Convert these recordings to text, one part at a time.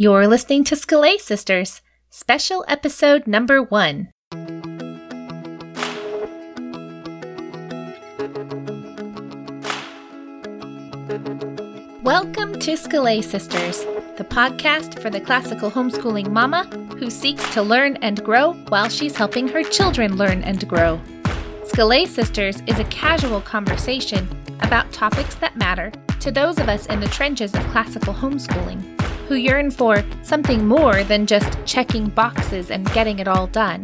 You're listening to Scholé Sisters, special episode number one. Welcome to Scholé Sisters, the podcast for the classical homeschooling mama who seeks to learn and grow while she's helping her children learn and grow. Scholé Sisters is a casual conversation about topics that matter to those of us in the trenches of classical homeschooling who yearn for something more than just checking boxes and getting it all done.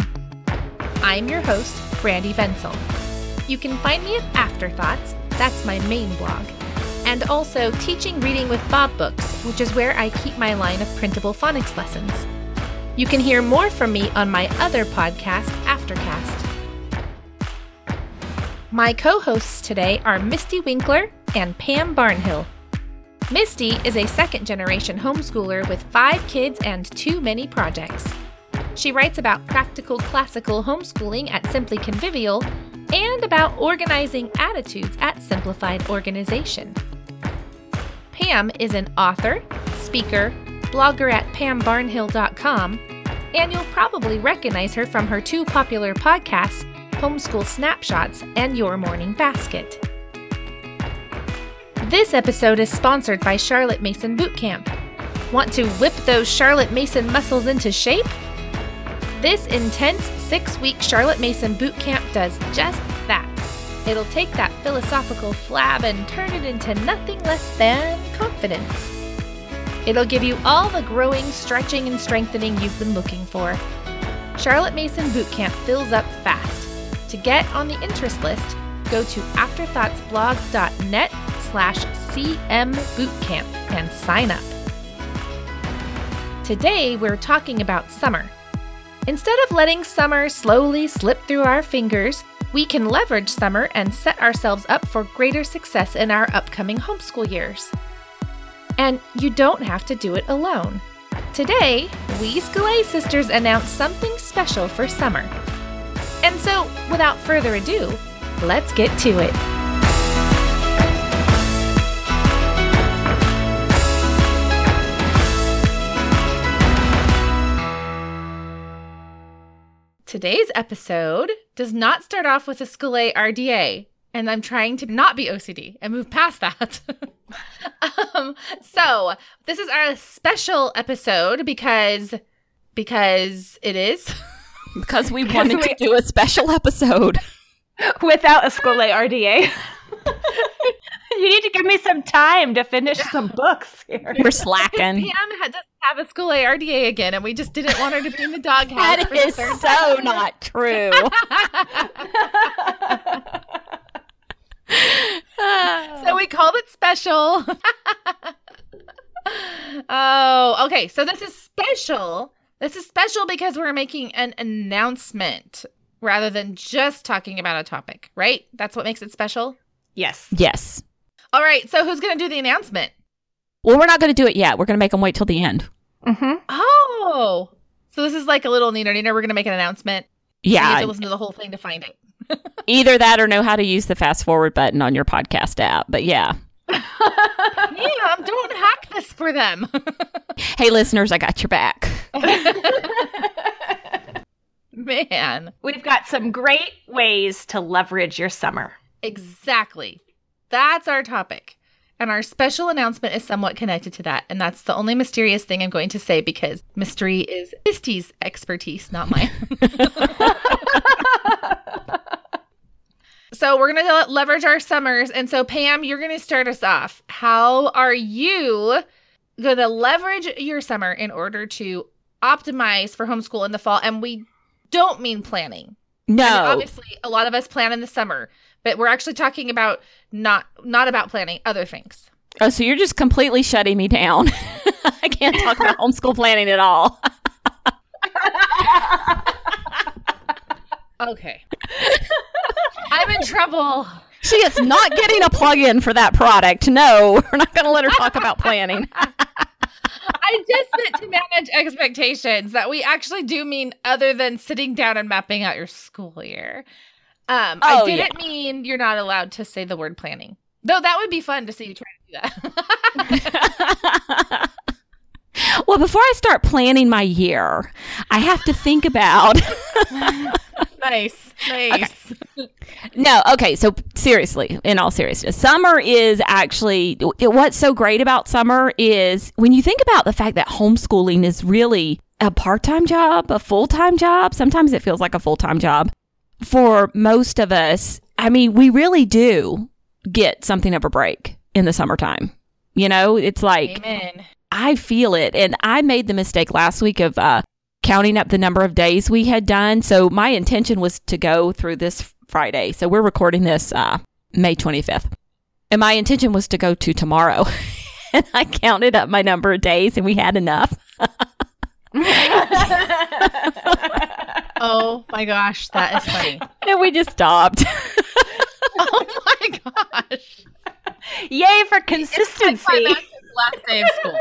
I'm your host, Brandy Vensel. You can find me at Afterthoughts, that's my main blog, and also Teaching Reading with Bob Books, which is where I keep my line of printable phonics lessons. You can hear more from me on my other podcast, Aftercast. My co hosts today are Mystie Winckler and Pam Barnhill. Mystie is a second generation homeschooler with five kids and too many projects. She writes about practical classical homeschooling at Simply Convivial and about organizing attitudes at Simplified Organization. Pam is an author, speaker, blogger at pambarnhill.com, and you'll probably recognize her from her two popular podcasts, Homeschool Snapshots and Your Morning Basket. This episode is sponsored by Charlotte Mason Bootcamp. Want to whip those Charlotte Mason muscles into shape? This intense six week Charlotte Mason Bootcamp does just that. It'll take that philosophical flab and turn it into nothing less than confidence. It'll give you all the growing, stretching, and strengthening you've been looking for. Charlotte Mason Bootcamp fills up fast. To get on the interest list, go to afterthoughtsblog.net slash cmbootcamp and sign up. Today, we're talking about summer. Instead of letting summer slowly slip through our fingers, we can leverage summer and set ourselves up for greater success in our upcoming homeschool years. And you don't have to do it alone. Today, we Scholé sisters announce something special for summer. And so, without further ado, let's get to it. Today's episode does not start off with a Scholé RDA, and I'm trying to not be OCD and move past that. um, so this is our special episode because because it is because we wanted to do a special episode without a Scholé RDA. you need to give me some time to finish some books here. We're slacking. Pam had to have a Scholé RDA again, and we just didn't want her to be in the doghouse. that for the third so time. not true. so we called it special. oh, okay. So this is special. This is special because we're making an announcement rather than just talking about a topic, right? That's what makes it special. yes. yes. All right. So who's going to do the announcement? Well, we're not going to do it yet. We're going to make them wait till the end. Mm-hmm. Oh, so this is like a little neener neener. We're going to make an announcement. Yeah, You have Yeah. to listen to the whole thing to find it. Either that or know how to use the fast forward button on your podcast app. But yeah. Yeah, don't hack this for them. Hey, listeners, I got your back. Man, We've got some great ways to leverage your summer. exactly. That's our topic. And our special announcement is somewhat connected to that. And that's the only mysterious thing I'm going to say because mystery is Mystie's expertise, not mine. so we're going to leverage our summers. And so, Pam, you're going to start us off. How are you going to leverage your summer in order to optimize for homeschool in the fall? And we don't mean planning. I mean, No. obviously, a lot of us plan in the summer, but we're actually talking about not not about planning other things. Oh, so you're just completely shutting me down. I can't talk about homeschool planning at all. Okay, I'm in trouble. She is not getting a plug in for that product. No, we're not going to let her talk about planning. I just meant to manage expectations that we actually do mean other than sitting down and mapping out your school year. Um, I Oh, didn't mean you're not allowed to say the word planning, though. That would be fun to see you try to do that. Well, before I start planning my year, I have to think about. nice, nice. Okay. No, okay. So seriously, in all seriousness, summer is actually what's so great about summer is when you think about the fact that homeschooling is really a part-time job, a full-time job. Sometimes it feels like a full-time job for most of us. I mean, we really do get something of a break in the summertime. You know, it's like Amen. I feel it. And I made the mistake last week of uh, counting up the number of days we had done. So my intention was to go through this Friday. So we're recording this uh, May 25th. And my intention was to go to tomorrow. and I counted up my number of days and we had enough. oh my gosh, that is funny. and we just stopped. oh my gosh. Yay for consistency. Last day of school.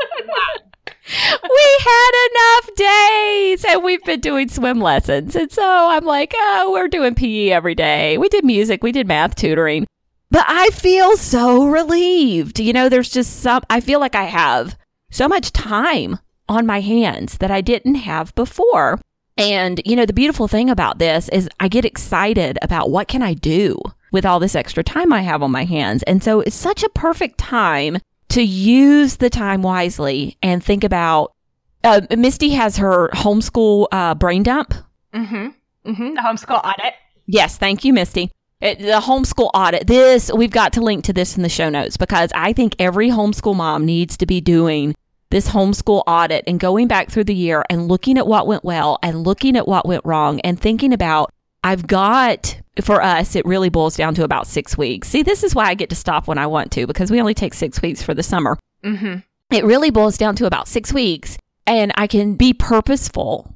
we had enough days and we've been doing swim lessons. And so I'm like, oh, we're doing PE every day. We did music, we did math tutoring. But I feel so relieved. You know, there's just some, I feel like I have so much time on my hands that I didn't have before. And, you know, the beautiful thing about this is I get excited about what can I do with all this extra time I have on my hands. And so it's such a perfect time to use the time wisely and think about. Uh, Mystie has her homeschool uh, brain dump. Mm-hmm. Mm-hmm. The homeschool audit. Yes, thank you, Mystie. It, the homeschool audit. This we've got to link to this in the show notes because I think every homeschool mom needs to be doing this homeschool audit and going back through the year and looking at what went well and looking at what went wrong and thinking about I've got for us, it really boils down to about six weeks. See, this is why I get to stop when I want to because we only take six weeks for the summer. Mm-hmm. It really boils down to about six weeks, and I can be purposeful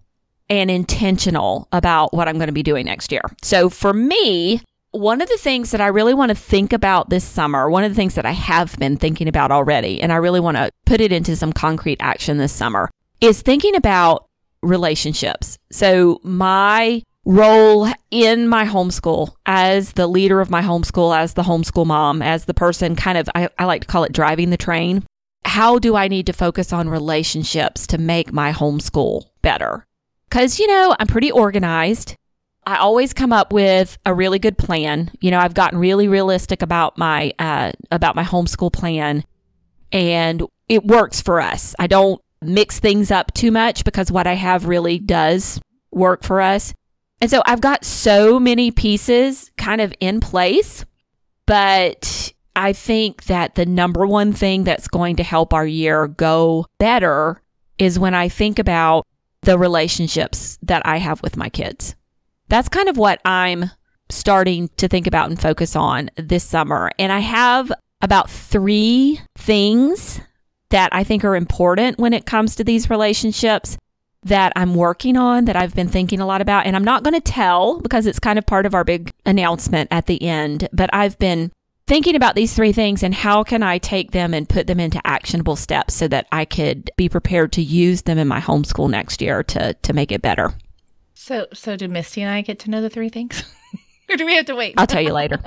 and intentional about what I'm going to be doing next year. So for me, one of the things that I really want to think about this summer, one of the things that I have been thinking about already, and I really want to put it into some concrete action this summer, is thinking about relationships. So my role in my homeschool as the leader of my homeschool, as the homeschool mom, as the person kind of, I, I, like to call it driving the train. How do I need to focus on relationships to make my homeschool better? Because, you know, I'm pretty organized. I always come up with a really good plan. You know, I've gotten really realistic about my, uh, about my homeschool plan and it works for us. I don't mix things up too much because what I have really does work for us. And so I've got so many pieces kind of in place, but I think that the number one thing that's going to help our year go better is when I think about the relationships that I have with my kids. That's kind of what I'm starting to think about and focus on this summer. And I have about three things that I think are important when it comes to these relationships that I'm working on that I've been thinking a lot about. And I'm not going to tell because it's kind of part of our big announcement at the end, but I've been thinking about these three things and how can I take them and put them into actionable steps so that I could be prepared to use them in my homeschool next year to to make it better. So so do Mystie and I get to know the three things? or do we have to wait? I'll tell you later.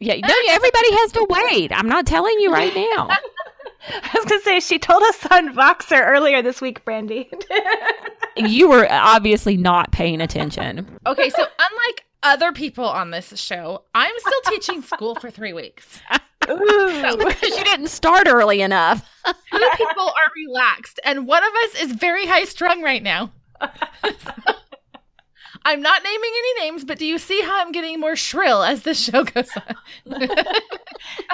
Yeah, no, everybody has to wait. I'm not telling you right now. I was gonna say she told us on Voxer earlier this week, Brandy. you were obviously not paying attention. Okay, so unlike other people on this show, I'm still teaching school for three weeks. So, because you didn't start early enough. Other people are relaxed, and one of us is very high strung right now. I'm not naming any names, but do you see how I'm getting more shrill as the show goes on?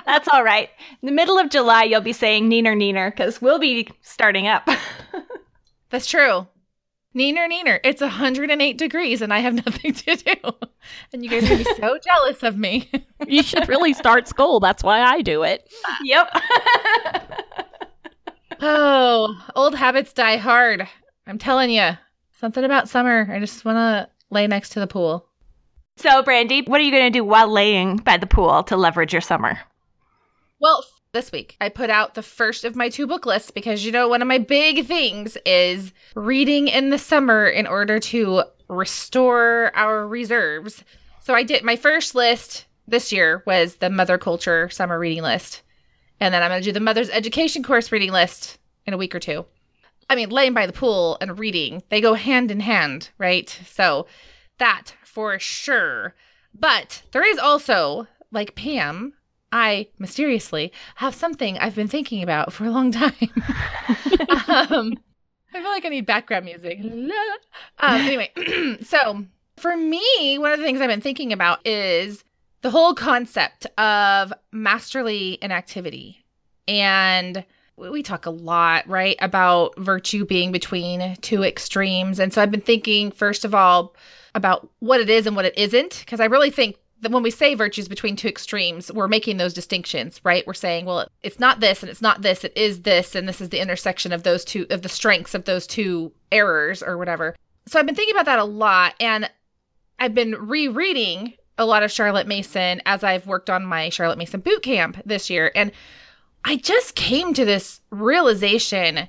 That's all right. In the middle of July, you'll be saying neener neener because we'll be starting up. That's true. Neener neener. It's 108 degrees and I have nothing to do. And you guys are going to be so jealous of me. you should really start school. That's why I do it. Yep. oh, old habits die hard. I'm telling you. Something about summer. I just want to lay next to the pool. So, Brandy, what are you going to do while laying by the pool to leverage your summer? Well, this week I put out the first of my two book lists because you know one of my big things is reading in the summer in order to restore our reserves. So I did my first list this year was the mother culture summer reading list. And then I'm going to do the mother's education course reading list in a week or two. I mean, laying by the pool and reading, they go hand in hand, right? So that for sure. But there is also, like Pam, I mysteriously have something I've been thinking about for a long time. um, I feel like I need background music. Um, anyway, so for me, one of the things I've been thinking about is the whole concept of masterly inactivity. And we talk a lot, right, about virtue being between two extremes. And so I've been thinking, first of all, about what it is and what it isn't, because I really think that when we say virtues between two extremes, we're making those distinctions, right? We're saying, well, it's not this and it's not this, it is this, and this is the intersection of those two, of the strengths of those two errors or whatever. So I've been thinking about that a lot, and I've been rereading a lot of Charlotte Mason as I've worked on my Charlotte Mason boot camp this year. And I just came to this realization.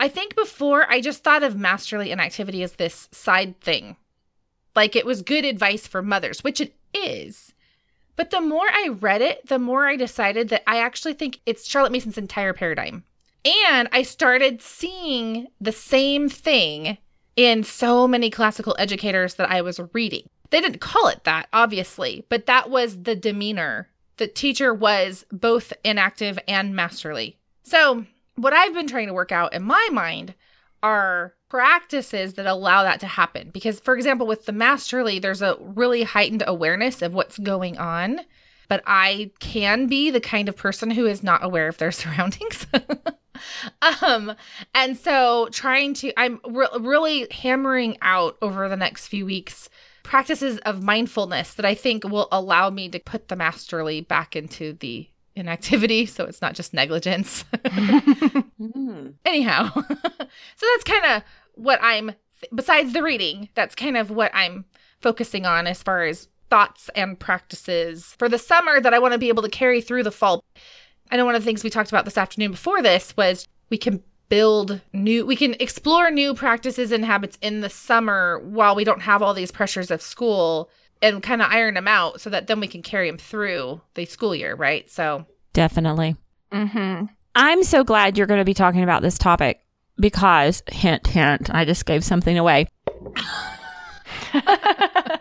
I think before I just thought of masterly inactivity as this side thing. Like it was good advice for mothers, which it is. But the more I read it, the more I decided that I actually think it's Charlotte Mason's entire paradigm. And I started seeing the same thing in so many classical educators that I was reading. They didn't call it that, obviously, but that was the demeanor. The teacher was both inactive and masterly. So, what I've been trying to work out in my mind are practices that allow that to happen. Because, for example, with the masterly, there's a really heightened awareness of what's going on. But I can be the kind of person who is not aware of their surroundings. um, and so trying to, I'm re- really hammering out over the next few weeks practices of mindfulness that I think will allow me to put the masterly back into the inactivity so it's not just negligence. mm. Anyhow, so that's kind of what I'm besides the reading, that's kind of what I'm focusing on as far as thoughts and practices for the summer that I want to be able to carry through the fall. I know one of the things we talked about this afternoon before this was we can build new we can explore new practices and habits in the summer while we don't have all these pressures of school and kind of iron them out so that then we can carry them through the school year right? So definitely. Mm-hmm. i'm so glad you're going to be talking about this topic because hint hint i just gave something away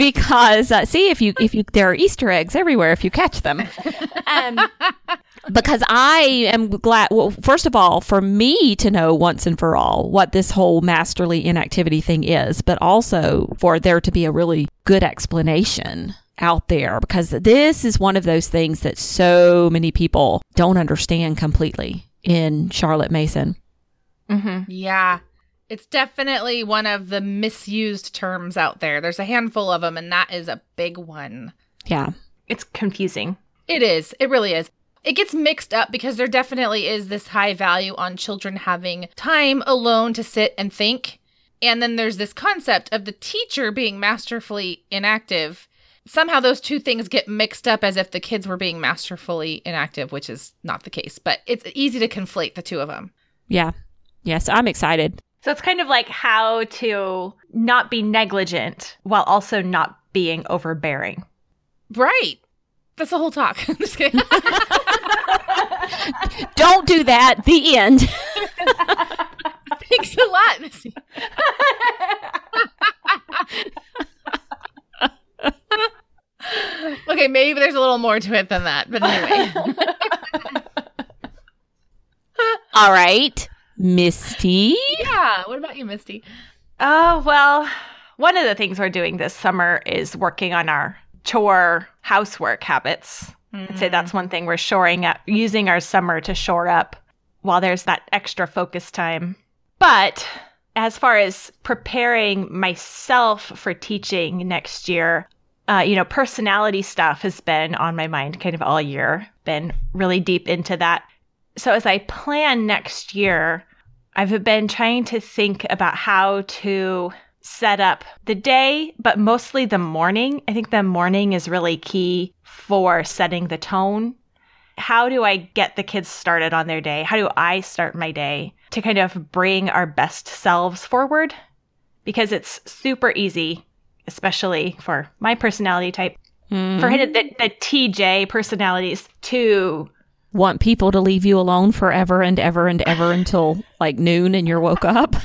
because uh, see if you if you there are easter eggs everywhere if you catch them um, because I am glad. Well, first of all, for me to know once and for all what this whole masterly inactivity thing is, but also for there to be a really good explanation out there because this is one of those things that so many people don't understand completely in Charlotte Mason. Mm-hmm. Yeah. It's definitely one of the misused terms out there. There's a handful of them, and that is a big one. Yeah. It's confusing. It is. It really is it gets mixed up because there definitely is this high value on children having time alone to sit and think. And then there's this concept of the teacher being masterfully inactive. Somehow those two things get mixed up as if the kids were being masterfully inactive, which is not the case, but it's easy to conflate the two of them. Yeah. Yes, I'm excited. So it's kind of like how to not be negligent while also not being overbearing. Right. That's the whole talk. I'm just kidding. Don't do that. The end. Thanks a lot, Missy. okay, maybe there's a little more to it than that, but anyway. All right, Mystie. Yeah, what about you, Mystie? Oh, well, one of the things we're doing this summer is working on our chore housework habits. Mm-hmm. I'd say that's one thing we're shoring up, using our summer to shore up while there's that extra focus time. But as far as preparing myself for teaching next year, uh, you know, personality stuff has been on my mind kind of all year, been really deep into that. So as I plan next year, I've been trying to think about how to set up the day, but mostly the morning. I think the morning is really key for setting the tone. How do I get the kids started on their day? How do I start my day to kind of bring our best selves forward? Because it's super easy, especially for my personality type, mm-hmm. for the, the TJ personalities to want people to leave you alone forever and ever and ever until like noon and you're woke up?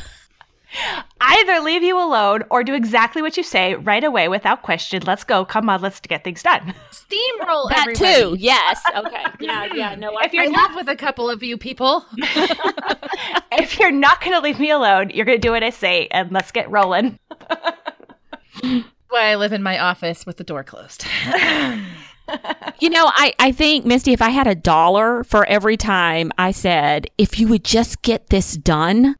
Either leave you alone or do exactly what you say right away without question. Let's go. Come on, let's get things done. Steamroll That everybody. too. Yes. Okay. Yeah. Yeah. No. I, If you're I not, live with a couple of you people. if you're not going to leave me alone, you're going to do what I say, and let's get rolling. Why I live in my office with the door closed. You know, I, I think, Mystie, if I had a dollar for every time I said, if you would just get this done,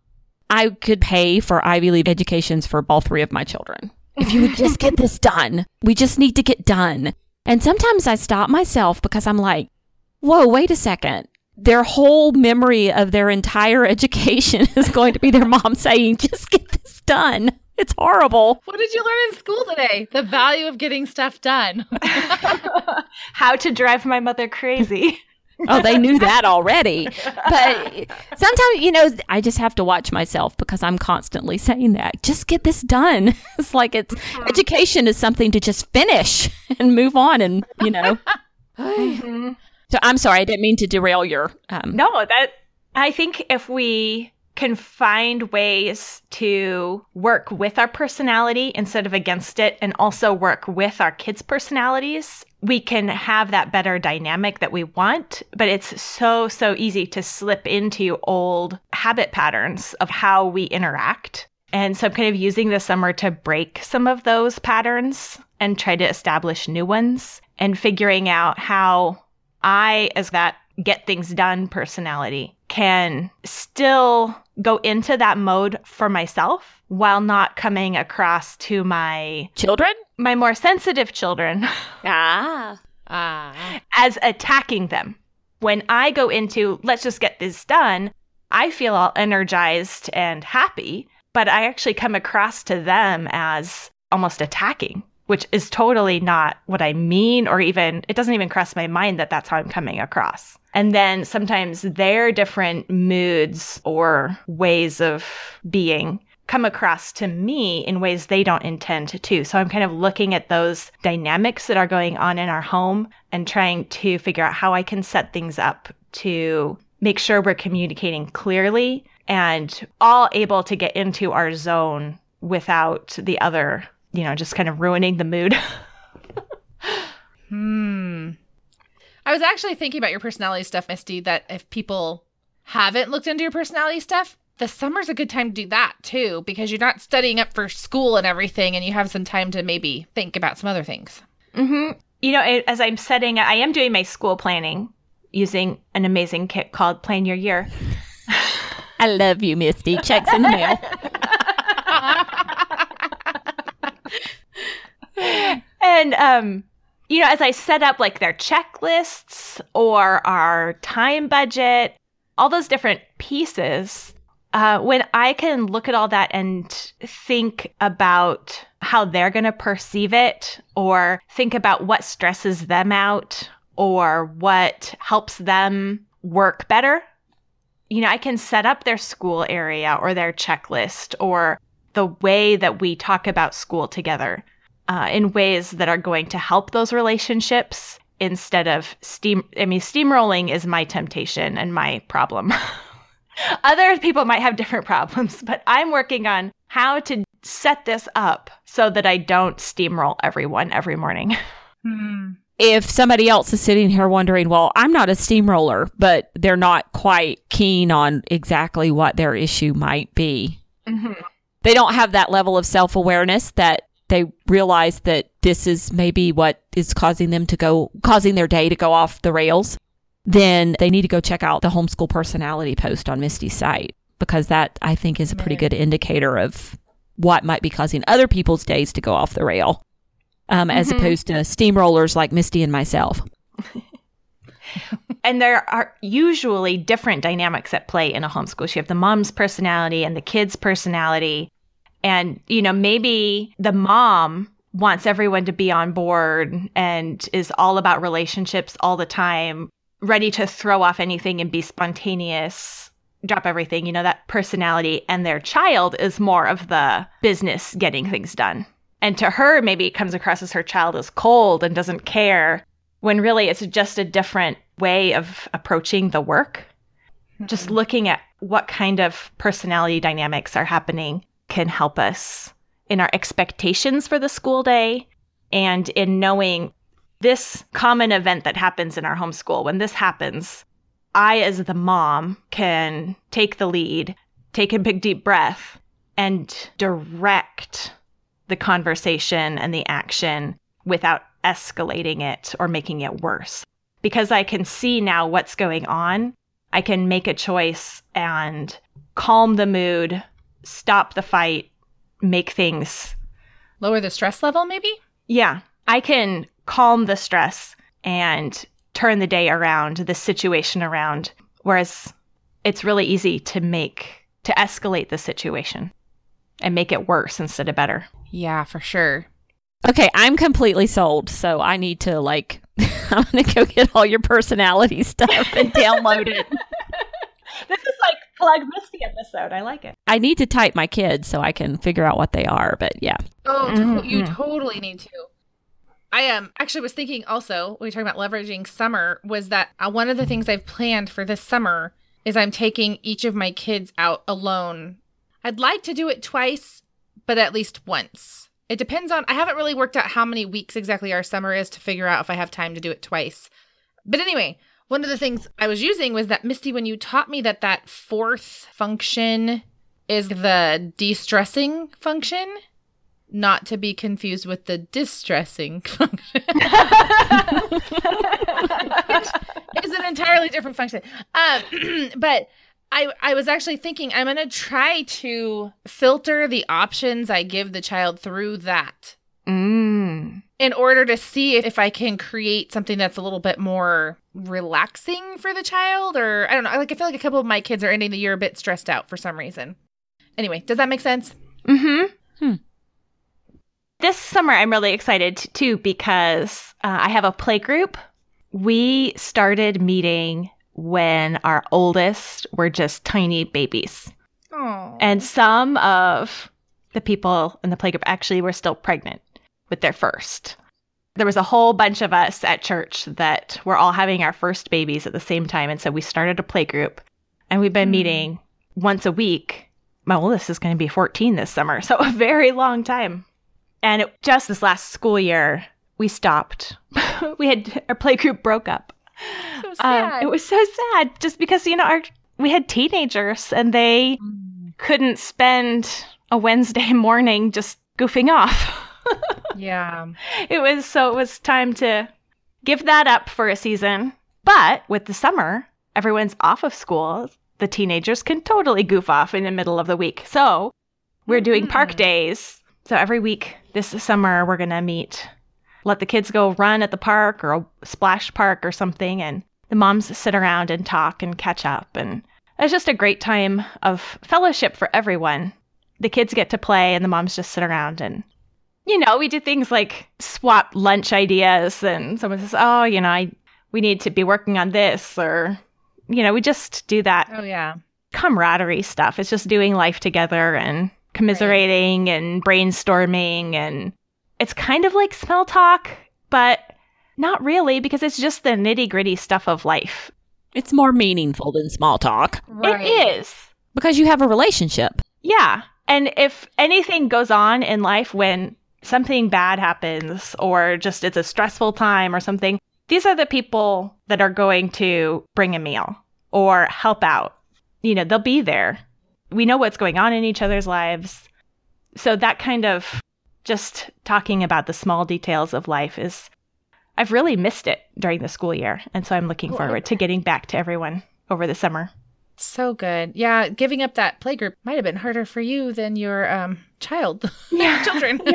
I could pay for Ivy League educations for all three of my children. If you would just get this done, we just need to get done. And sometimes I stop myself because I'm like, whoa, wait a second. Their whole memory of their entire education is going to be their mom saying, just get this done. It's horrible. What did you learn in school today? The value of getting stuff done. How to drive my mother crazy. Oh, they knew that already. But sometimes, you know, I just have to watch myself because I'm constantly saying that. Just get this done. It's like it's education is something to just finish and move on and, you know. So I'm sorry, I didn't mean to derail your um No, that I think if we can find ways to work with our personality instead of against it and also work with our kids' personalities, we can have that better dynamic that we want. But it's so, so easy to slip into old habit patterns of how we interact. And so I'm kind of using the summer to break some of those patterns and try to establish new ones and figuring out how I, as that get things done personality, can still go into that mode for myself while not coming across to my children? my more sensitive children Ah. ah. as attacking them. When I go into let's just get this done, I feel all energized and happy, but I actually come across to them as almost attacking, which is totally not what I mean or even it doesn't even cross my mind that that's how I'm coming across. And then sometimes their different moods or ways of being come across to me in ways they don't intend to. So I'm kind of looking at those dynamics that are going on in our home and trying to figure out how I can set things up to make sure we're communicating clearly and all able to get into our zone without the other, you know, just kind of ruining the mood. Hmm. I was actually thinking about your personality stuff, Mystie, that if people haven't looked into your personality stuff, the summer's a good time to do that too, because you're not studying up for school and everything, and you have some time to maybe think about some other things. hmm You know, as I'm setting, I am doing my school planning using an amazing kit called Plan Your Year. I love you, Mystie. Checks in the mail. and um you know as i set up like their checklists or our time budget all those different pieces uh, when i can look at all that and think about how they're going to perceive it or think about what stresses them out or what helps them work better you know i can set up their school area or their checklist or the way that we talk about school together uh, in ways that are going to help those relationships instead of steam. I mean, steamrolling is my temptation and my problem. Other people might have different problems, but I'm working on how to set this up so that I don't steamroll everyone every morning. Hmm. if somebody else is sitting here wondering, well, I'm not a steamroller, but they're not quite keen on exactly what their issue might be. Mm-hmm. They don't have that level of self awareness that they realize that this is maybe what is causing them to go, causing their day to go off the rails. Then they need to go check out the homeschool personality post on Mystie's site because that I think is a pretty good indicator of what might be causing other people's days to go off the rail, um, as Mhm. opposed to steamrollers like Mystie and myself. And there are usually different dynamics at play in a homeschool. So you have the mom's personality and the kid's personality. And, you know, maybe the mom wants everyone to be on board and is all about relationships all the time, ready to throw off anything and be spontaneous, drop everything, you know, that personality. And their child is more of the business getting things done. And to her, maybe it comes across as her child is cold and doesn't care when really it's just a different way of approaching the work. Just mm-hmm. looking at what kind of personality dynamics are happening can help us in our expectations for the school day and in knowing this common event that happens in our homeschool. When this happens, I, as the mom, can take the lead, take a big deep breath, and direct the conversation and the action without escalating it or making it worse. Because I can see now what's going on, I can make a choice and calm the mood, stop the fight, make things Lower the stress level, maybe? yeah, I can calm the stress and turn the day around, the situation around. Whereas it's really easy to make, to escalate the situation and make it worse instead of better. Yeah, for sure. Okay, I'm completely sold. So I need to like I'm gonna go get all your personality stuff and download it. This is like Plug Mystie episode. I like it. I need to type my kids so I can figure out what they are, but yeah. Oh, to- you Mhm. totally need to. I um actually was thinking also when we talking about leveraging summer was that uh, one of the things I've planned for this summer is I'm taking each of my kids out alone. I'd like to do it twice, but at least once. It depends on I haven't really worked out how many weeks exactly our summer is to figure out if I have time to do it twice. But anyway, one of the things I was using was that Mystie when you taught me that that fourth function is the de-stressing function not to be confused with the distressing function. it's an entirely different function. Um, but I, I was actually thinking I'm going to try to filter the options I give the child through that Mm. In order to see if, if I can create something that's a little bit more relaxing for the child. Or I don't know. Like, I feel like a couple of my kids are ending the year a bit stressed out for some reason. Anyway, does that make sense? Mm-hmm. Hmm. This summer, I'm really excited t- too because uh, I have a play group. We started meeting when our oldest were just tiny babies. Oh. And some of the people in the playgroup actually were still pregnant with their first. There was a whole bunch of us at church that were all having our first babies at the same time. And so we started a play group and we've been Hmm. meeting once a week. My oldest is going to be 14 this summer. So a very long time. And it, just this last school year, we stopped. we had our play group broke up. so Um, sad. it was so sad just because, you know, our, we had teenagers and they couldn't spend a Wednesday morning just goofing off. Yeah. it was so it was time to give that up for a season. But with the summer, everyone's off of school. The teenagers can totally goof off in the middle of the week. So we're doing park Mhm. days. So every week this summer, we're going to meet, let the kids go run at the park or a splash park or something. And the moms sit around and talk and catch up. And it's just a great time of fellowship for everyone. The kids get to play and the moms just sit around and you know, we do things like swap lunch ideas and someone says, "Oh, you know, I we need to be working on this," or you know, we just do that Oh yeah. camaraderie stuff. It's just doing life together and commiserating and brainstorming and it's kind of like small talk, but not really because it's just the nitty-gritty stuff of life. It's more meaningful than small talk It is. because you have a relationship. Yeah. And if anything goes on in life when something bad happens or just it's a stressful time or something, these are the people that are going to bring a meal or help out. You know, they'll be there. We know what's going on in each other's lives. So that kind of just talking about the small details of life is I've really missed it during the school year. And so I'm looking forward to getting back to everyone over the summer. So good. Yeah, giving up that playgroup might have been harder for you than your um child. Yeah. Children.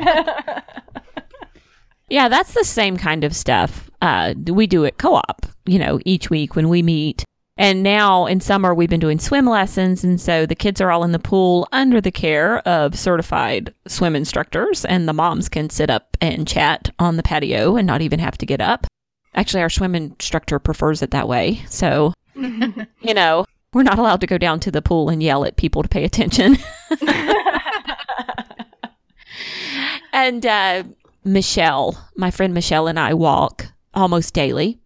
Yeah, that's the same kind of stuff uh, we do at co op, you know, each week when we meet. And now in summer, we've been doing swim lessons. And so the kids are all in the pool under the care of certified swim instructors, and the moms can sit up and chat on the patio and not even have to get up. Actually, our swim instructor prefers it that way. So, you know, we're not allowed to go down to the pool and yell at people to pay attention. And uh, Michelle, my friend Michelle, and I walk almost daily.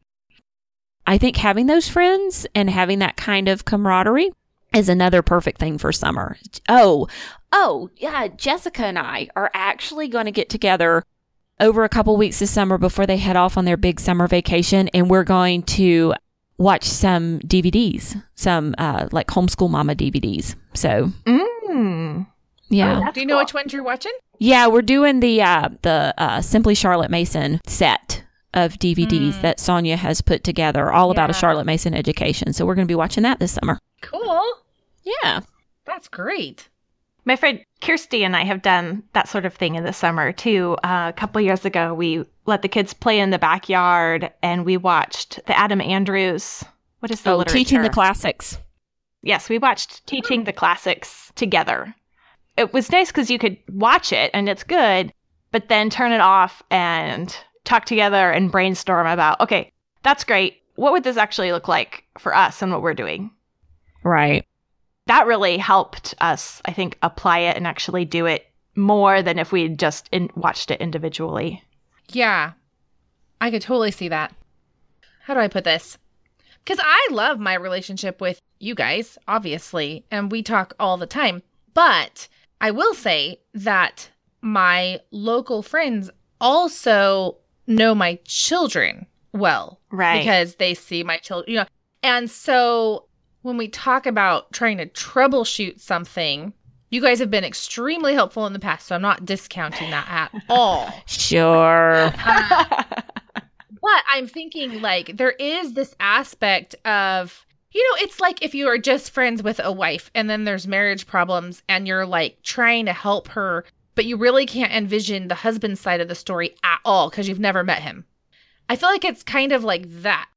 I think having those friends and having that kind of camaraderie is another perfect thing for summer. Oh, oh, yeah, Jessica and I are actually going to get together over a couple weeks this summer before they head off on their big summer vacation and we're going to watch some DVDs, some uh, like homeschool mama DVDs. So, Mm. Yeah. Oh, Do you know which ones you're watching? Yeah, we're doing the uh, the uh, Simply Charlotte Mason set of DVDs Mm. that Sonya has put together, all about a Charlotte Mason education. So we're going to be watching that this summer. Cool. Yeah. That's great. My friend Kirsty and I have done that sort of thing in the summer too. Uh, a couple years ago, we let the kids play in the backyard and we watched the Adam Andrews. What is the Oh, teaching the classics. Yes, we watched Teaching the Classics together. It was nice because you could watch it and it's good, but then turn it off and talk together and brainstorm about, okay, that's great. What would this actually look like for us and what we're doing? Right. That really helped us, I think, apply it and actually do it more than if we had just in- watched it individually. Yeah. I could totally see that. How do I put this? Because I love my relationship with you guys, obviously, and we talk all the time. But I will say that my local friends also know my children well Right. because they see my children, you know. And so when we talk about trying to troubleshoot something, you guys have been extremely helpful in the past, so I'm not discounting that at all. Sure. Um, but I'm thinking like there is this aspect of you know, it's like if you are just friends with a wife and then there's marriage problems and you're like trying to help her, but you really can't envision the husband side of the story at all because you've never met him. I feel like it's kind of like that.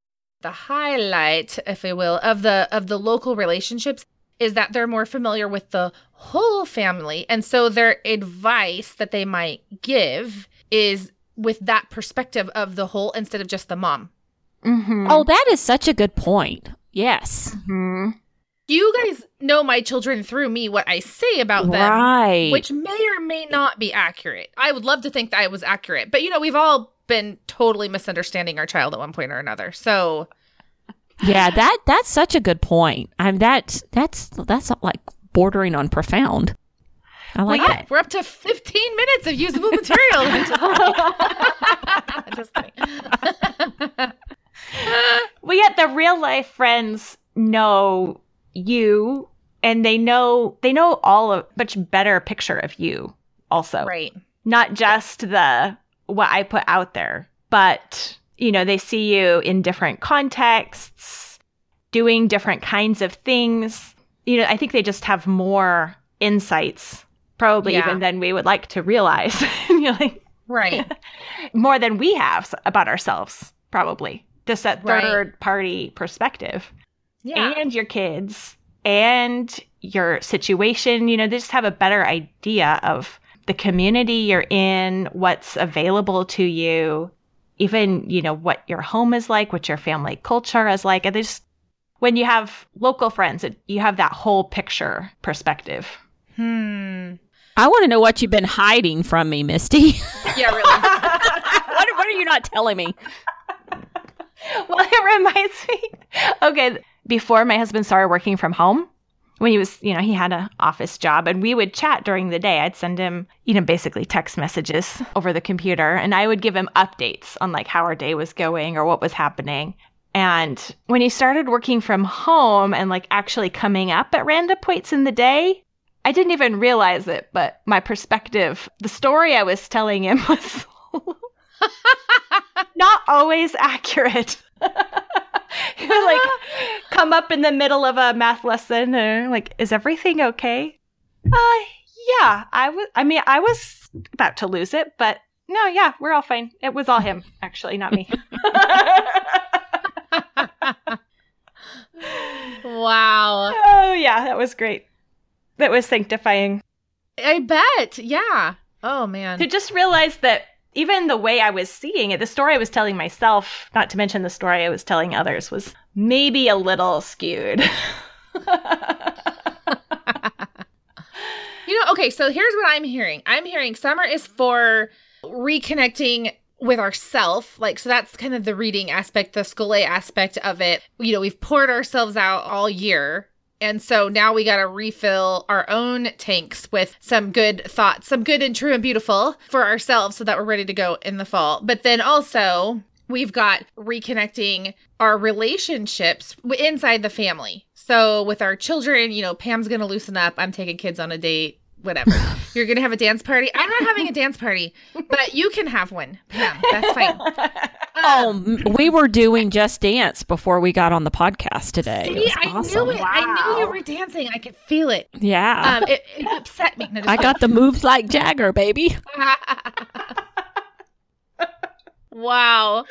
The highlight, if you will, of the of the local relationships is that they're more familiar with the whole family. And so their advice that they might give is with that perspective of the whole instead of just the mom. mm-hmm. oh, that is such a good point. Yes. hmm You guys know my children through me, what I say about them, Right. which may or may not be accurate. I would love to think that I was accurate, but you know, we've all been totally misunderstanding our child at one point or another. So, yeah, that that's such a good point. I'm that that's that's like bordering on profound. I like yeah, that. we're up to 15 minutes of usable material. Just kidding. Well, yet the real life friends know you and they know they know all a much better picture of you also. right. Not just the what I put out there, but you know, they see you in different contexts, doing different kinds of things. You know, I think they just have more insights probably Yeah. even than we would like to realize. Like, Right. more than we have about ourselves, probably. Just that Right. third party perspective. Yeah. And your kids and your situation, you know, they just have a better idea of the community you're in, what's available to you, even, you know, what your home is like, what your family culture is like. And they just, when you have local friends, it, you have that whole picture perspective. hmm. I want to know what you've been hiding from me, Mystie. Yeah, really. what, what are you not telling me? well, it reminds me. Okay, before my husband started working from home, when he was, you know, he had an office job and we would chat during the day. I'd send him, you know, basically text messages over the computer and I would give him updates on like how our day was going or what was happening. And when he started working from home and like actually coming up at random points in the day, I didn't even realize it, but my perspective, the story I was telling him was not always accurate. like come up in the middle of a math lesson and like, is everything okay? Uh yeah, I was I mean, I was about to lose it, but no, yeah, we're all fine. It was all him, actually, not me. wow. oh yeah, that was great. That was sanctifying. I bet. Yeah. Oh man. to just realize that even the way I was seeing it, the story I was telling myself, not to mention the story I was telling others, was maybe a little skewed. You know, okay, so here's what I'm hearing. I'm hearing summer is for reconnecting with ourself like so that's kind of the reading aspect the scholé aspect of it you know we've poured ourselves out all year and so now we got to refill our own tanks with some good thoughts some good and true and beautiful for ourselves so that we're ready to go in the fall. But then also we've got reconnecting our relationships inside the family. So with our children you know pam's gonna loosen up. I'm taking kids on a date whatever. You're gonna have a dance party. I'm not having a dance party, but you can have one, Pam. That's fine. Oh, we were doing Just Dance before we got on the podcast today. It See, was I awesome. knew it. I knew you were dancing. I could feel it. Yeah. Um, it, it upset me. No, I got the moves like Jagger, baby. wow.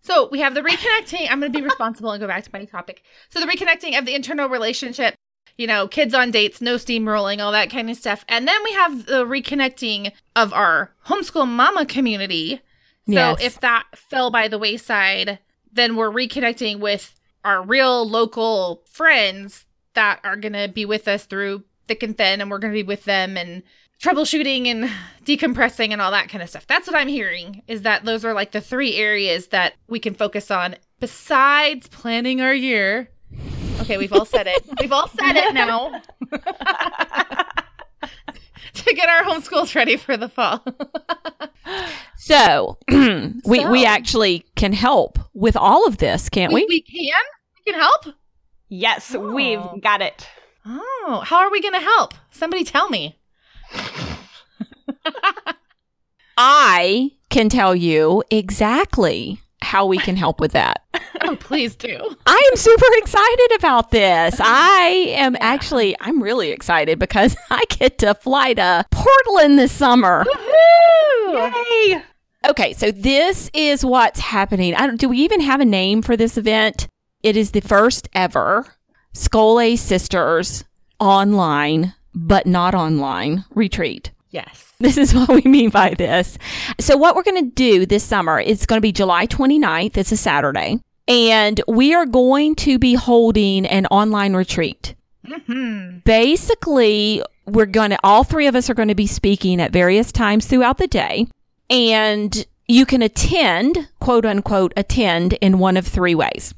So we have the reconnecting. I'm going to be responsible and go back to my topic. So the reconnecting of the internal relationship, you know, kids on dates, no steamrolling, all that kind of stuff. And then we have the reconnecting of our homeschool mama community. So Yes. if that fell by the wayside, then we're reconnecting with our real local friends that are going to be with us through thick and thin, and we're going to be with them and troubleshooting and decompressing and all that kind of stuff. That's what I'm hearing is that those are like the three areas that we can focus on besides planning our year. Okay, we've all said it. We've all said it now to get our homeschools ready for the fall. So we we actually can help with all of this, can't we? we can? We can help? yes, Oh. we've got it. Oh, how are we going to help? Somebody tell me. I can tell you exactly how we can help with that. Oh, please do. I am super excited about this. I am actually I'm really excited because I get to fly to Portland this summer. Woohoo! Yay! Okay, so this is what's happening. I don't, do we even have a name for this event? It is the first ever Scholé Sisters online, but not online retreat. Yes. This is what we mean by this. So, what we're going to do this summer is going to be July 29th. It's a Saturday. And we are going to be holding an online retreat. Mm-hmm. Basically, we're going to, all three of us are going to be speaking at various times throughout the day. And you can attend, quote unquote, attend in one of three ways.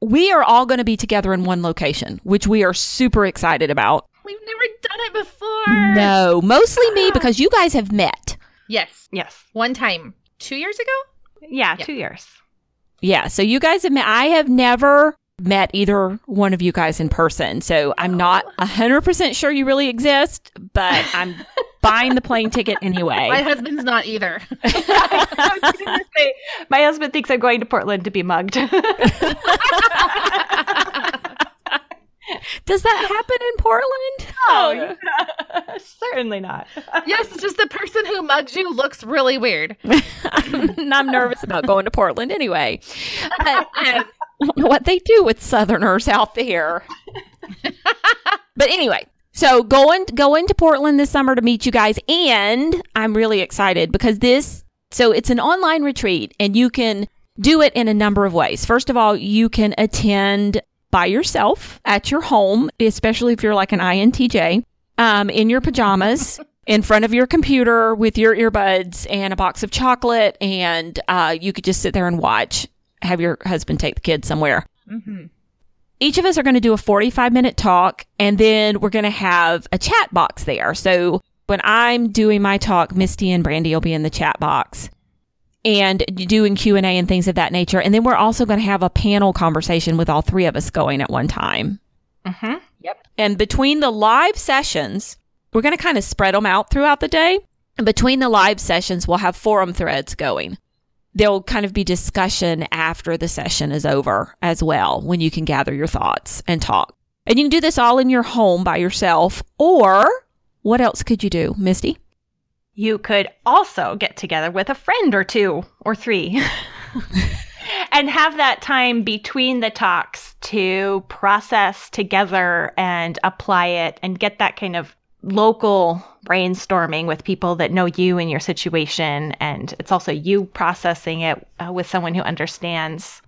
We are all going to be together in one location, which we are super excited about. We've never done it before. No, mostly me ah. because you guys have met. Yes. Yes. One time. Two years ago? Yeah, Yeah. two years. Yeah, so you guys have met. I have never met either one of you guys in person, so I'm not Oh. 100% sure you really exist, but I'm buying the plane ticket anyway. My husband's not either. I was say, My husband thinks I'm going to Portland to be mugged. Does that happen in Portland? oh, certainly not. yes, just the person who mugs you looks really weird. I'm, I'm nervous about going to Portland anyway. But, uh, I don't know what they do with Southerners out there. but anyway, so going going to Portland this summer to meet you guys, and I'm really excited because this. So it's an online retreat, and you can do it in a number of ways. First of all, you can attend by yourself at your home, especially if you're like an INTJ, um, in your pajamas. In front of your computer with your earbuds and a box of chocolate, and uh, you could just sit there and watch. Have your husband take the kids somewhere Mm-hmm. each of us are going to do a 45 minute talk and then we're going to have a chat box there. So when I'm doing my talk, Mystie and Brandy will be in the chat box and doing Q&A and things of that nature. And then we're also going to have a panel conversation with all three of us going at one time. hmm And between the live sessions, we're going to kind of spread them out throughout the day. And between the live sessions, we'll have forum threads going. There'll kind of be discussion after the session is over as well, when you can gather your thoughts and talk. And you can do this all in your home by yourself. Or what else could you do, Mystie? You could also get together with a friend or two or three and have that time between the talks to process together and apply it and get that kind of local brainstorming with people that know you and your situation. And it's also you processing it uh, with someone who understands.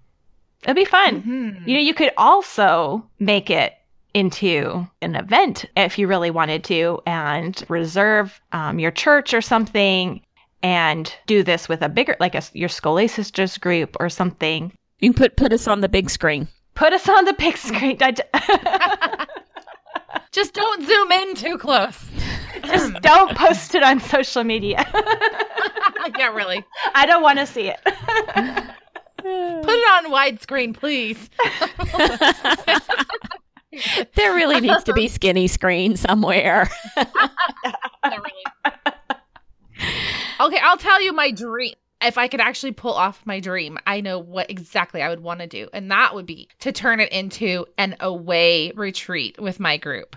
It'd be fun. Mm-hmm. You know, you could also make it into an event if you really wanted to and reserve um, your church or something and do this with a bigger, like a, your Scholé Sisters group or something. You can put put us on the big screen. Put us on the big screen. Just don't zoom in too close. Just don't post it on social media. yeah, really. I don't want to see it. Put it on widescreen, please. There really needs to be skinny screen somewhere. Okay, I'll tell you my dream. If I could actually pull off my dream, I know what exactly I would want to do. And that would be to turn it into an away retreat with my group.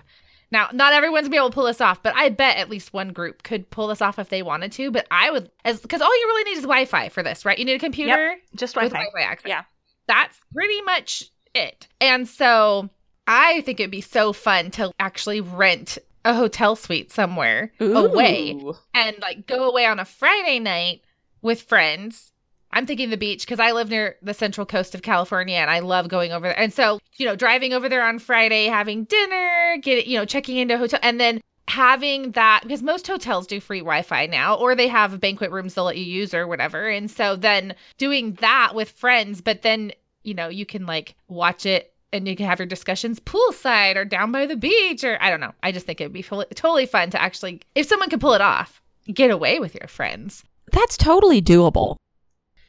Now, not everyone's gonna be able to pull this off, but I bet at least one group could pull this off if they wanted to. But I would, as because all you really need is Wi-Fi for this, right? You need a computer Just Wi-Fi. Wi-Fi access. Yeah. That's pretty much it. And so I think it'd be so fun to actually rent a hotel suite somewhere away and like go away on a Friday night with friends. I'm thinking the beach because I live near the central coast of California and I love going over there. And so, you know, driving over there on Friday, having dinner, get you know, checking into a hotel, and then having that because most hotels do free Wi-Fi now, or they have banquet rooms they'll let you use or whatever. And so then doing that with friends, but then you know you can like watch it and you can have your discussions poolside or down by the beach or I don't know. I just think it'd be fully, totally fun to actually if someone could pull it off, get away with your friends. That's totally doable.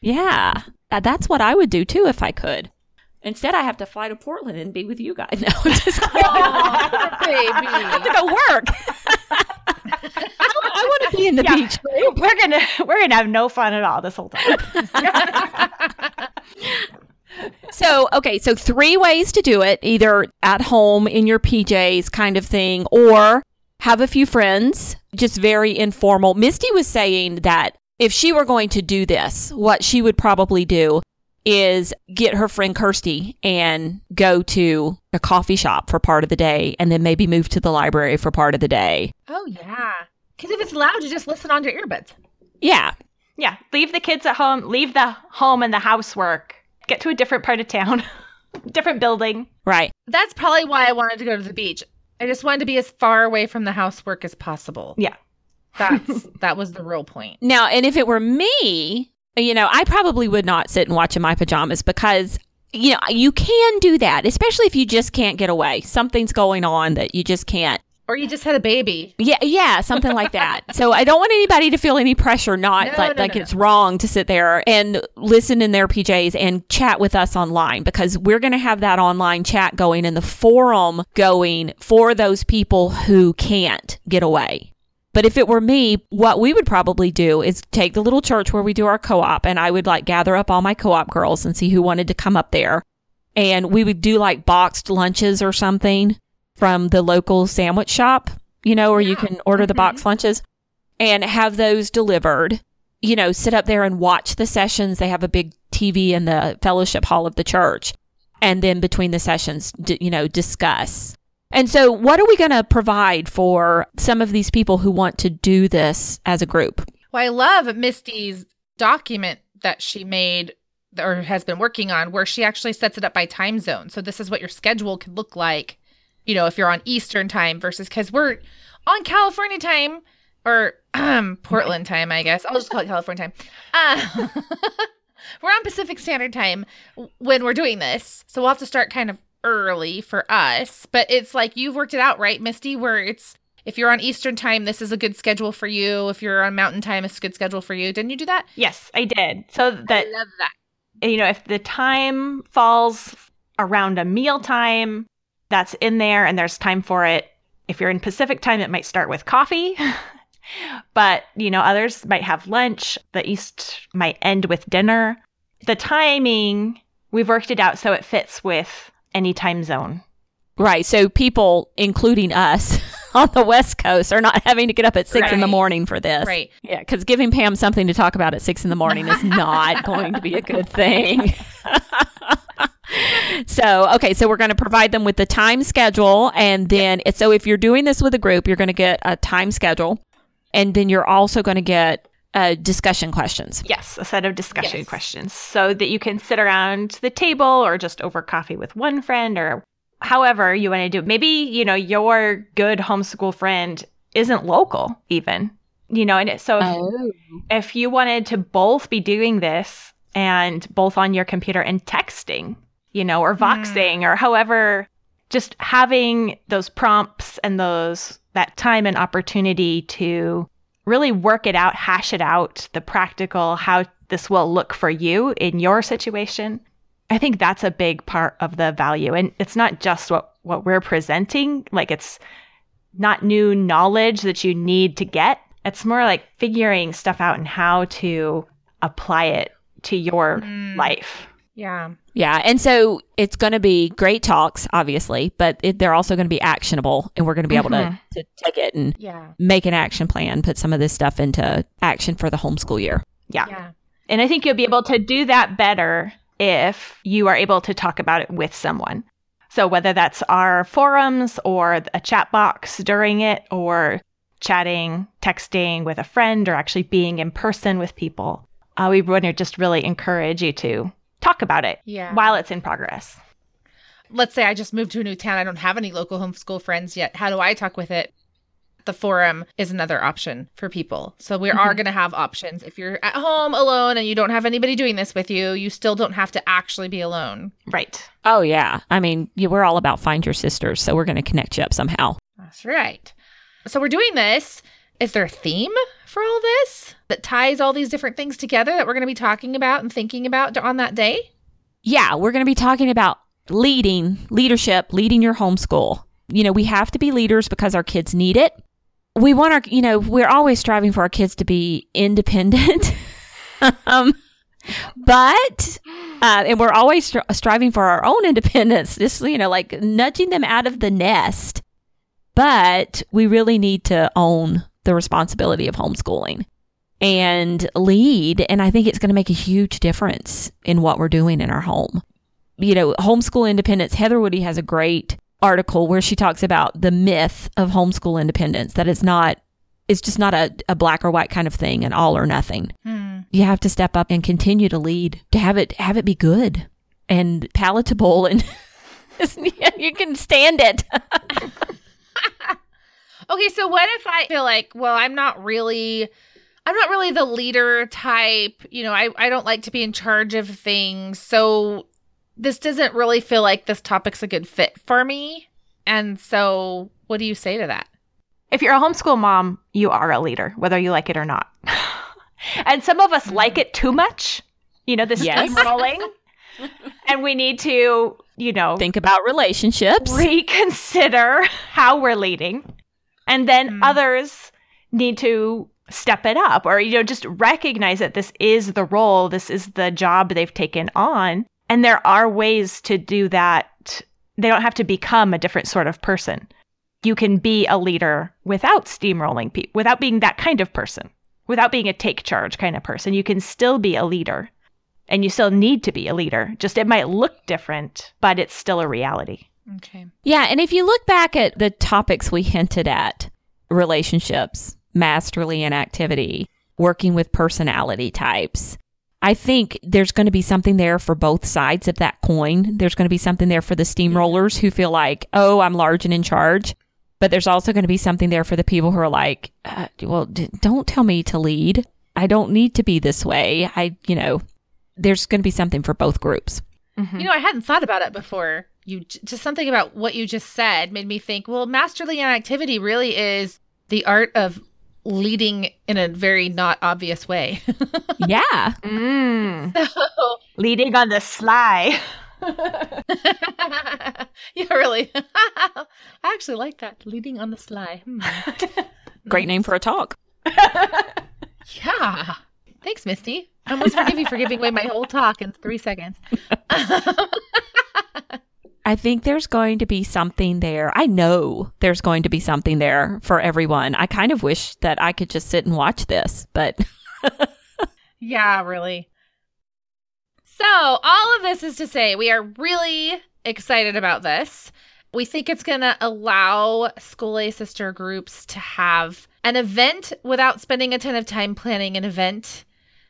Yeah. Uh, That's what I would do too if I could. Instead, I have to fly to Portland and be with you guys. No, I'm just kidding. I have to go work. I want to be in the Yeah. beach. We're gonna we're gonna have no fun at all this whole time. So, okay, so three ways to do it either at home in your PJs kind of thing, or have a few friends, just very informal. Mystie was saying that if she were going to do this, what she would probably do is get her friend Kirsty and go to a coffee shop for part of the day and then maybe move to the library for part of the day. Oh yeah. Because if it's loud, you just listen on your earbuds. Yeah. yeah, leave the kids at home. Leave the home and the housework. Get to a different part of town, different building. Right. That's probably why I wanted to go to the beach. I just wanted to be as far away from the housework as possible. Yeah. That's that was the real point. Now, and if it were me, you know, I probably would not sit and watch in my pajamas because, you know, you can do that, especially if you just can't get away. Something's going on that you just can't. Or you just had a baby. Yeah, yeah, something like that. So I don't want anybody to feel any pressure, not No, like, no, like no, it's wrong to sit there and listen in their PJs and chat with us online because we're going to have that online chat going and the forum going for those people who can't get away. But if it were me, what we would probably do is take the little church where we do our co op and I would like gather up all my co op girls and see who wanted to come up there. And we would do like boxed lunches or something from the local sandwich shop, you know, where you can order the box mm-hmm. lunches and have those delivered. You know, sit up there and watch the sessions. They have a big TV in the fellowship hall of the church. And then between the sessions, d- you know, discuss. And so, what are we going to provide for some of these people who want to do this as a group? Well, I love Mystie's document that she made or has been working on where she actually sets it up by time zone. So this is what your schedule could look like, you know, if you're on Eastern time versus because we're on California time or um, Portland time, I guess. I'll just call it California time. Uh, we're on Pacific Standard Time when we're doing this. So we'll have to start kind of early for us. But it's like you've worked it out, right, Mystie, where it's if you're on Eastern time, this is a good schedule for you. If you're on Mountain time, it's a good schedule for you. Didn't you do that? Yes, I did. So that love that. you know, if the time falls around a meal time, that's in there and there's time for it. If you're in Pacific time, it might start with coffee. but, you know, others might have lunch. The East might end with dinner. The timing, we've worked it out so it fits with any time zone. Right. So, people, including us on the West Coast, are not having to get up at six in the morning for this. Right. Yeah, because giving Pam something to talk about at six in the morning is not going to be a good thing. So, okay, so we're going to provide them with the time schedule. And then, so if you're doing this with a group, you're going to get a time schedule. And then you're also going to get uh, discussion questions. Yes, a set of discussion Yes. questions so that you can sit around the table or just over coffee with one friend or however you want to do. it. Maybe, you know, your good homeschool friend isn't local even. You know, and so if, Oh. if you wanted to both be doing this and both on your computer and texting, you know, or voxing or however, just having those prompts and those that time and opportunity to really work it out, hash it out, the practical, how this will look for you in your situation. I think that's a big part of the value. And it's not just what, what we're presenting, like it's not new knowledge that you need to get. It's more like figuring stuff out and how to apply it to your Mm. life. Yeah. Yeah. And so it's going to be great talks, obviously, but it, they're also going to be actionable and we're going to be able to, Mhm. to take it and Yeah. make an action plan, put some of this stuff into action for the homeschool year. Yeah. Yeah. And I think you'll be able to do that better if you are able to talk about it with someone. So whether that's our forums or a chat box during it or chatting, texting with a friend or actually being in person with people, uh, we want to just really encourage you to talk about it Yeah. while it's in progress. let's say I just moved to a new town. I don't have any local homeschool friends yet. How do I talk with it? The forum is another option for people. So we are Mhm. going to have options. If you're at home alone and you don't have anybody doing this with you, you still don't have to actually be alone. Right. Oh, yeah. I mean, you, we're all about find your sisters. So we're going to connect you up somehow. That's right. So we're doing this. Is there a theme for all this that ties all these different things together that we're going to be talking about and thinking about on that day? Yeah. We're going to be talking about leading, leadership, leading your homeschool. You know, we have to be leaders because our kids need it. We want our, you know, we're always striving for our kids to be independent. um, but uh, and we're always stri- striving for our own independence just you know like nudging them out of the nest but we really need to own the responsibility of homeschooling and lead. And i think it's going to make a huge difference in what we're doing in our home. You know homeschool independence Heather Woodie has a great article where she talks about the myth of homeschool independence that it's not it's just not a, a black or white kind of thing and all or nothing. Hmm. you have to step up and continue to lead to have it have it be good and palatable and you can stand it Okay, so what if I feel like, well, I'm not really I'm not really the leader type, you know, I I don't like to be in charge of things. So this doesn't really feel like this topic's a good fit for me. And so what do you say to that? If you're a homeschool mom, you are a leader, whether you like it or not. and some of us mm. like it too much. You know, this Yes. rolling, and we need to, you know, think about relationships reconsider how we're leading. And then Mm. others need to step it up or, you know, just recognize that this is the role, this is the job they've taken on. And there are ways to do that. They don't have to become a different sort of person. You can be a leader without steamrolling people, without being that kind of person, without being a take charge kind of person. You can still be a leader and you still need to be a leader. Just it might look different, but it's still a reality. Okay. yeah and if you look back at the topics we hinted at relationships masterly inactivity working with personality types I think there's going to be something there for both sides of that coin. There's going to be something there for the steamrollers who feel like, oh, I'm large and in charge. But there's also going to be something there for the people who are like, uh, well, d- don't tell me to lead. I don't need to be this way. I, you know, there's going to be something for both groups. Mhm. You know, I hadn't thought about it before. You just something about what you just said made me think, well, masterly inactivity really is the art of leading in a very not obvious way. yeah. Mm. so, Leading on the sly. yeah, really. I actually like that. Leading on the sly. Hmm. Great name for a talk. Yeah. Thanks, Mystie. I almost forgive you for giving away my whole talk in three seconds. I think there's going to be something there. I know there's going to be something there for everyone. I kind of wish that I could just sit and watch this, but yeah, really. So, all of this is to say, we are really excited about this. We think it's going to allow Scholé sister groups to have an event without spending a ton of time planning an event,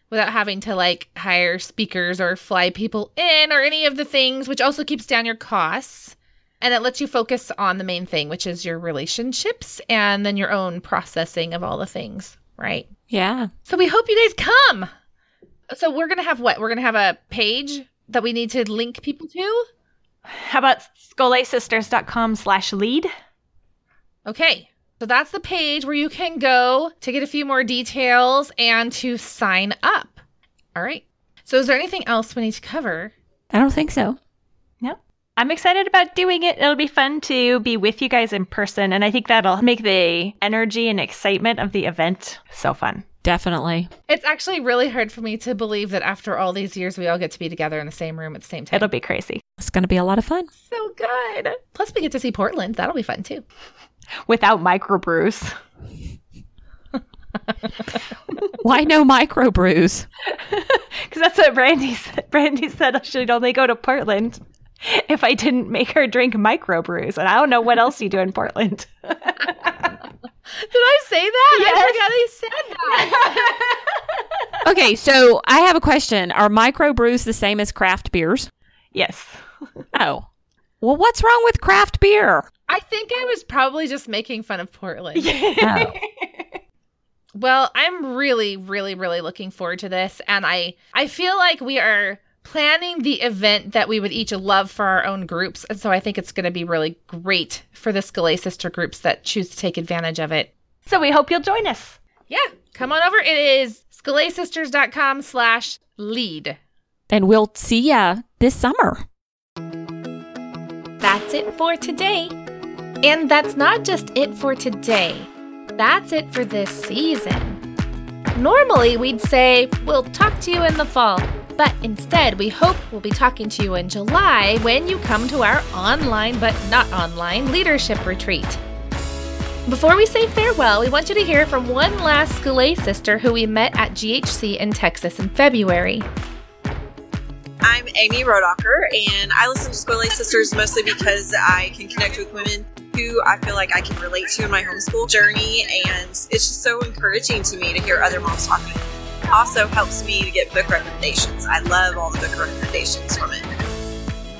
without having to like hire speakers or fly people in or any of the things, which also keeps down your costs. And it lets you focus on the main thing, which is your relationships and then your own processing of all the things right? Yeah. So we hope you guys come. So we're going to have what? We're going to have a page that we need to link people to? How about scholesisters.com slash lead? Okay. So that's the page where you can go to get a few more details and to sign up. All right. So is there anything else we need to cover? I don't think so. Yep. I'm excited about doing it. It'll be fun to be with you guys in person. And I think that'll make the energy and excitement of the event so fun. Definitely. It's actually really hard for me to believe that after all these years, we all get to be together in the same room at the same time. It'll be crazy. It's going to be a lot of fun. so good. Plus, we get to see Portland. That'll be fun too. Without microbrews. Why no microbrews? Because that's what Brandy said. Brandy said she'd only go to Portland if I didn't make her drink microbrews. And I don't know what else you do in Portland. Did I say that? Yes. I forgot I said that. Okay, so I have a question. Are microbrews the same as craft beers? yes. Oh. Well, what's wrong with craft beer? I think I was probably just making fun of Portland. Oh. Well, I'm really, really, really looking forward to this, and I I feel like we are planning the event that we would each love for our own groups, and so I think it's going to be really great for the Scholé sister groups that choose to take advantage of it. So we hope you'll join us. Yeah, come on over. It is scholesisters.com slash lead. And we'll see ya this summer. That's it for today. And that's not just it for today. That's it for this season. Normally, we'd say, we'll talk to you in the fall, but instead, we hope we'll be talking to you in July when you come to our online but not online leadership retreat. Before we say farewell, we want you to hear from one last Scholé sister who we met at GHC in Texas in February. I'm Amy Rodocker, and I listen to Scholé Sisters mostly because I can connect with women who I feel like I can relate to in my homeschool journey, and it's just so encouraging to me to hear other moms talking. Also helps me to get book recommendations. I love all the book recommendations from it.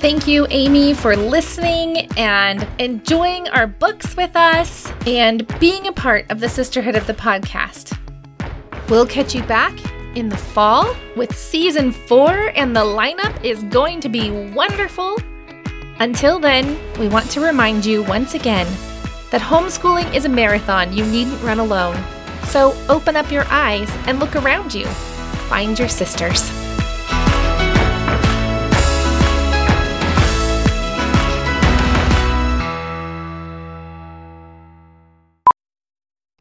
Thank you, Amy, for listening and enjoying our books with us and being a part of the sisterhood of the podcast. We'll catch you back in the fall with season four, and the lineup is going to be wonderful. Until then, we want to remind you once again that homeschooling is a marathon you needn't run alone. So open up your eyes and look around you. Find your sisters.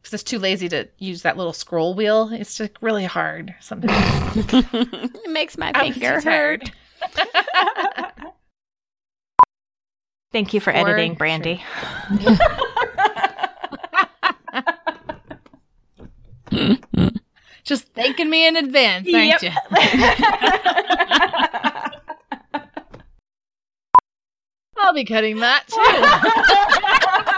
because it's too lazy to use that little scroll wheel. It's just really hard sometimes. it makes my I'm finger hurt. Thank you for, editing, Brandy. just thanking me in advance, aren't Yep. you? I'll be cutting that too.